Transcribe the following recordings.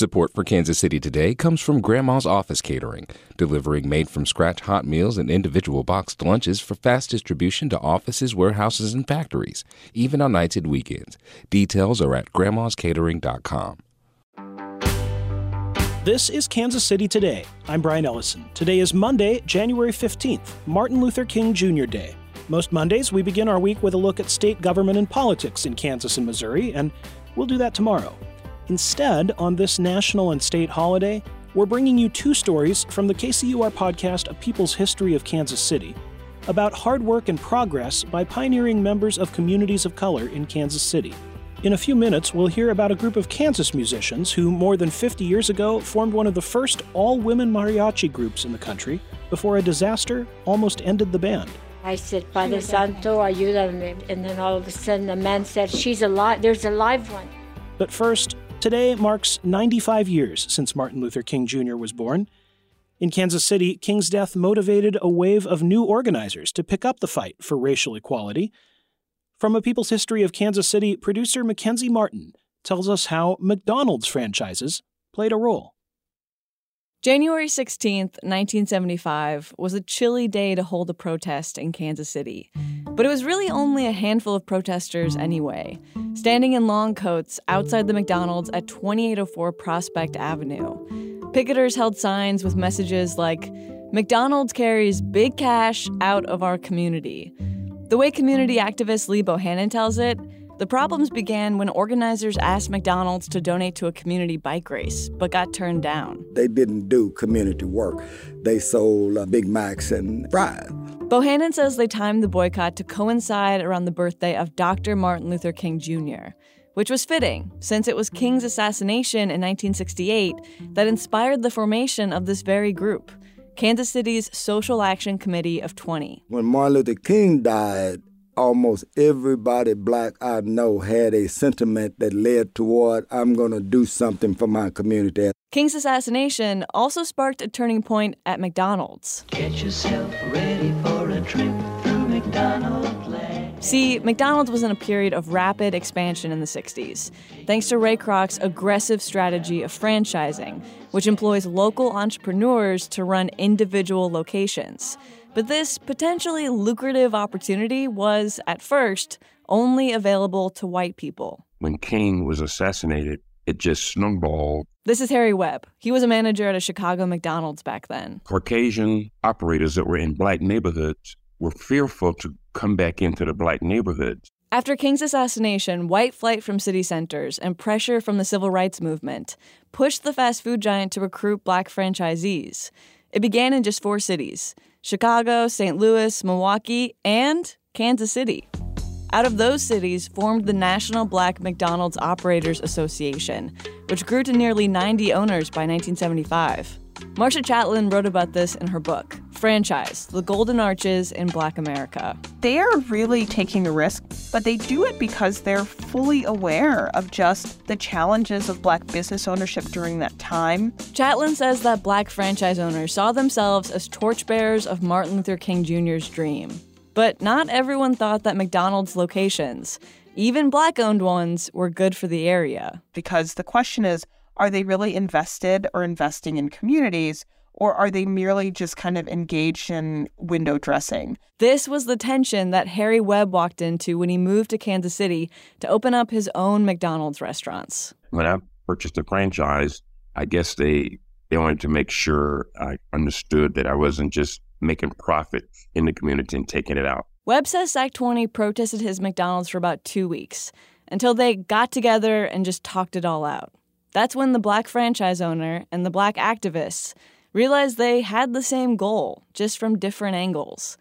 Support for Kansas City Today comes from Grandma's Office Catering, delivering made from scratch hot meals and individual boxed lunches for fast distribution to offices, warehouses, and factories, even on nights and weekends. Details are at grandmascatering.com. This is Kansas City Today. I'm Brian Ellison. Today is Monday, January 15th, Martin Luther King Jr. Day. Most Mondays, we begin our week with a look at state government and politics in Kansas and Missouri, and we'll do that tomorrow. Instead, on this national and state holiday, we're bringing you two stories from the KCUR podcast A People's History of Kansas City about hard work and progress by pioneering members of communities of color in Kansas City. In a few minutes, we'll hear about a group of Kansas musicians who, more than 50 years ago, formed one of the first all women mariachi groups in the country before a disaster almost ended the band. I said, Padre Santo, ayúdame. And then all of a sudden, the man said, She's alive. There's a live one. But first, Today marks 95 years since Martin Luther King Jr. was born. In Kansas City, King's death motivated a wave of new organizers to pick up the fight for racial equality. From A People's History of Kansas City, producer Mackenzie Martin tells us how McDonald's franchises played a role. January 16th, 1975, was a chilly day to hold a protest in Kansas City. But it was really only a handful of protesters anyway, standing in long coats outside the McDonald's at 2804 Prospect Avenue. Picketers held signs with messages like, McDonald's carries big cash out of our community. The way community activist Lee Bohannon tells it, the problems began when organizers asked McDonald's to donate to a community bike race, but got turned down. They didn't do community work. They sold uh, Big Macs and fries. Bohannon says they timed the boycott to coincide around the birthday of Dr. Martin Luther King Jr., which was fitting since it was King's assassination in 1968 that inspired the formation of this very group. Kansas City's Social Action Committee of 20. When Martin Luther King died, almost everybody black I know had a sentiment that led toward I'm going to do something for my community. King's assassination also sparked a turning point at McDonald's. Get yourself ready for a trip through McDonald's See, McDonald's was in a period of rapid expansion in the 60s, thanks to Ray Kroc's aggressive strategy of franchising, which employs local entrepreneurs to run individual locations. But this potentially lucrative opportunity was, at first, only available to white people. When King was assassinated, it just snowballed. This is Harry Webb. He was a manager at a Chicago McDonald's back then. Caucasian operators that were in black neighborhoods were fearful to come back into the black neighborhoods. After King's assassination, white flight from city centers and pressure from the civil rights movement pushed the fast food giant to recruit black franchisees. It began in just four cities Chicago, St. Louis, Milwaukee, and Kansas City. Out of those cities formed the National Black McDonald's Operators Association, which grew to nearly 90 owners by 1975. Marcia Chatelain wrote about this in her book, Franchise The Golden Arches in Black America. They are really taking a risk, but they do it because they're fully aware of just the challenges of black business ownership during that time. Chatelain says that black franchise owners saw themselves as torchbearers of Martin Luther King Jr.'s dream. But not everyone thought that McDonald's locations, even black owned ones, were good for the area. Because the question is are they really invested or investing in communities? Or are they merely just kind of engaged in window dressing? This was the tension that Harry Webb walked into when he moved to Kansas City to open up his own McDonald's restaurants. When I purchased the franchise, I guess they they wanted to make sure I understood that I wasn't just making profit in the community and taking it out. Webb says SAC 20 protested his McDonald's for about two weeks until they got together and just talked it all out. That's when the black franchise owner and the black activists realized they had the same goal, just from different angles.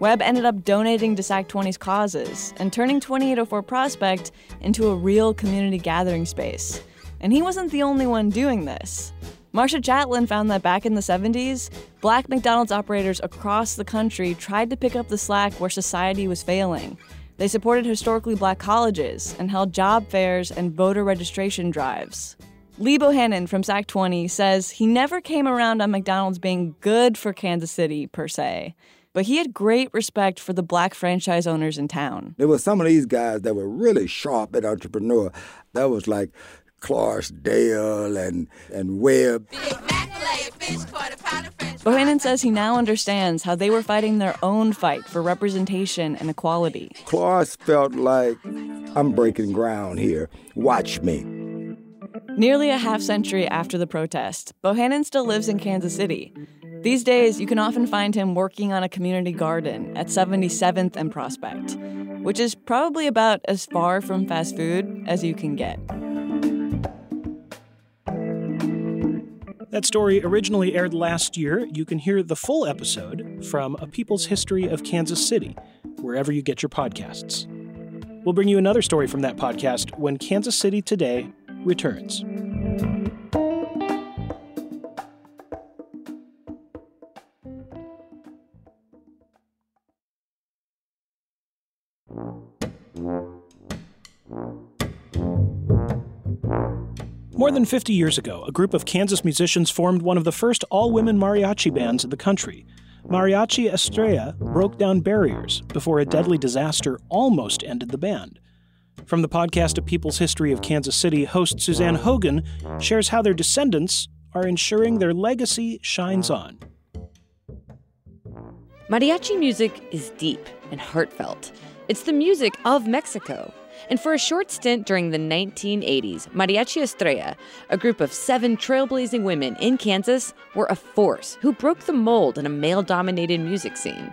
Webb ended up donating to SAC 20's causes and turning 2804 Prospect into a real community gathering space. And he wasn't the only one doing this. Marcia Chatelain found that back in the 70s, black McDonald's operators across the country tried to pick up the slack where society was failing. They supported historically black colleges and held job fairs and voter registration drives. Lee Bohannon from SAC 20 says he never came around on McDonald's being good for Kansas City, per se, but he had great respect for the black franchise owners in town. There were some of these guys that were really sharp at entrepreneur. That was like Clarksdale and, and Webb. Bohannon says he now understands how they were fighting their own fight for representation and equality. Clarks felt like, I'm breaking ground here. Watch me. Nearly a half century after the protest, Bohannon still lives in Kansas City. These days, you can often find him working on a community garden at 77th and Prospect, which is probably about as far from fast food as you can get. That story originally aired last year. You can hear the full episode from A People's History of Kansas City, wherever you get your podcasts. We'll bring you another story from that podcast when Kansas City Today returns. More than 50 years ago, a group of Kansas musicians formed one of the first all women mariachi bands in the country. Mariachi Estrella broke down barriers before a deadly disaster almost ended the band. From the podcast A People's History of Kansas City, host Suzanne Hogan shares how their descendants are ensuring their legacy shines on. Mariachi music is deep and heartfelt. It's the music of Mexico. And for a short stint during the 1980s, Mariachi Estrella, a group of seven trailblazing women in Kansas, were a force who broke the mold in a male dominated music scene.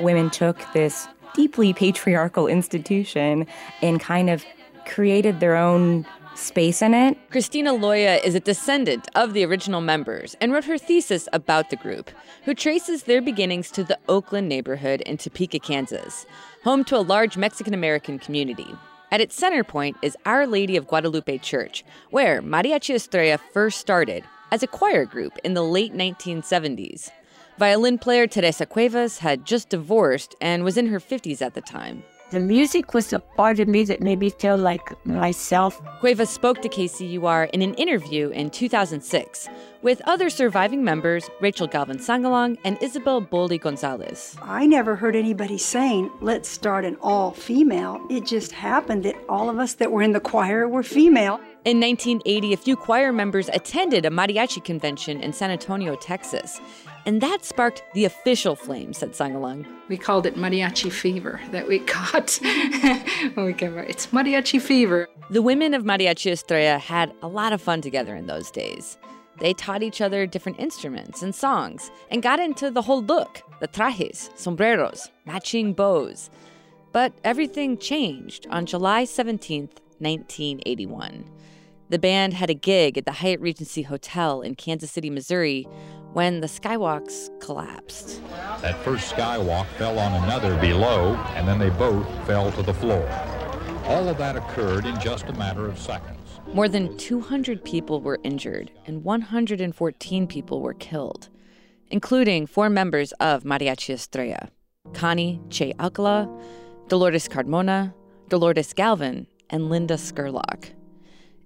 Women took this deeply patriarchal institution and kind of created their own space in it. Christina Loya is a descendant of the original members and wrote her thesis about the group, who traces their beginnings to the Oakland neighborhood in Topeka, Kansas, home to a large Mexican American community. At its center point is Our Lady of Guadalupe Church, where Mariachi Estrella first started as a choir group in the late 1970s. Violin player Teresa Cuevas had just divorced and was in her 50s at the time. The music was a part of me that made me feel like myself. Cuevas spoke to KCUR in an interview in 2006 with other surviving members, Rachel Galvan Sangalong and Isabel Boldy Gonzalez. I never heard anybody saying, let's start an all female. It just happened that all of us that were in the choir were female. In 1980, a few choir members attended a mariachi convention in San Antonio, Texas. And that sparked the official flame, said Sangalong. We called it mariachi fever that we caught when we came out. It's mariachi fever. The women of Mariachi Estrella had a lot of fun together in those days. They taught each other different instruments and songs and got into the whole look the trajes, sombreros, matching bows. But everything changed on July 17th, 1981. The band had a gig at the Hyatt Regency Hotel in Kansas City, Missouri, when the skywalks collapsed. That first skywalk fell on another below, and then they both fell to the floor. All of that occurred in just a matter of seconds. More than 200 people were injured, and 114 people were killed, including four members of Mariachi Estrella Connie Che Alcala, Dolores Carmona, Dolores Galvan, and Linda Scurlock.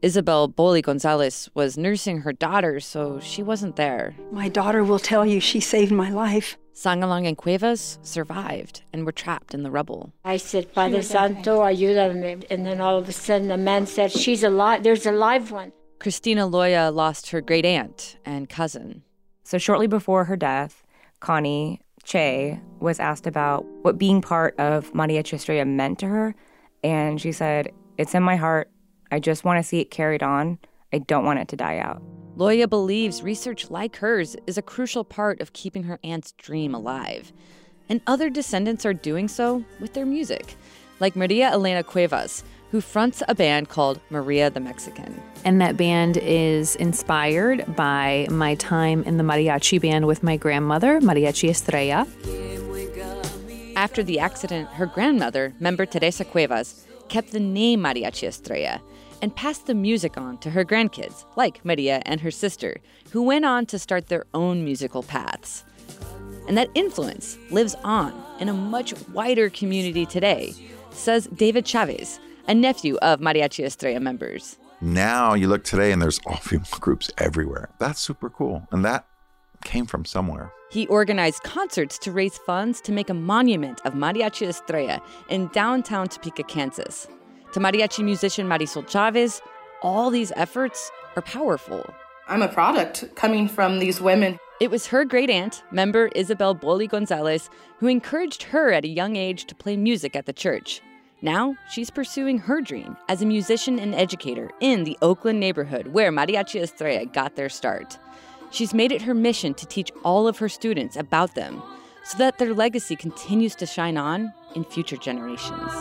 Isabel Boli Gonzalez was nursing her daughter, so she wasn't there. My daughter will tell you she saved my life. Sangalong and Cuevas survived and were trapped in the rubble. I said, Padre Santo, ayúdame. And then all of a sudden, the man said, She's alive. There's a live one. Christina Loya lost her great aunt and cousin. So, shortly before her death, Connie Che was asked about what being part of Mariachi Estrella meant to her. And she said, It's in my heart. I just want to see it carried on. I don't want it to die out. Loya believes research like hers is a crucial part of keeping her aunt's dream alive. And other descendants are doing so with their music, like Maria Elena Cuevas, who fronts a band called Maria the Mexican. And that band is inspired by my time in the mariachi band with my grandmother, Mariachi Estrella. After the accident, her grandmother, member Teresa Cuevas, kept the name Mariachi Estrella and passed the music on to her grandkids, like Maria and her sister, who went on to start their own musical paths. And that influence lives on in a much wider community today, says David Chavez, a nephew of Mariachi Estrella members. Now you look today and there's all female groups everywhere. That's super cool. And that came from somewhere. He organized concerts to raise funds to make a monument of Mariachi Estrella in downtown Topeka, Kansas. To mariachi musician Marisol Chavez, all these efforts are powerful. I'm a product coming from these women. It was her great aunt, member Isabel Boli Gonzalez, who encouraged her at a young age to play music at the church. Now she's pursuing her dream as a musician and educator in the Oakland neighborhood where Mariachi Estrella got their start. She's made it her mission to teach all of her students about them so that their legacy continues to shine on in future generations.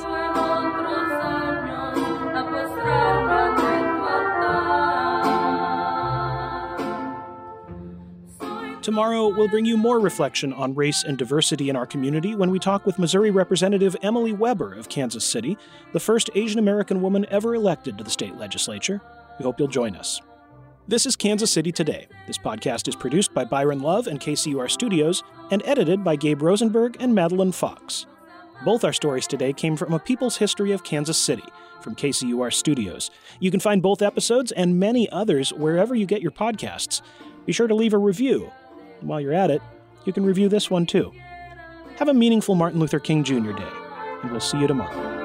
Tomorrow, we'll bring you more reflection on race and diversity in our community when we talk with Missouri Representative Emily Weber of Kansas City, the first Asian American woman ever elected to the state legislature. We hope you'll join us. This is Kansas City Today. This podcast is produced by Byron Love and KCUR Studios and edited by Gabe Rosenberg and Madeline Fox. Both our stories today came from A People's History of Kansas City from KCUR Studios. You can find both episodes and many others wherever you get your podcasts. Be sure to leave a review and while you're at it, you can review this one too. Have a meaningful Martin Luther King Jr. Day, and we'll see you tomorrow.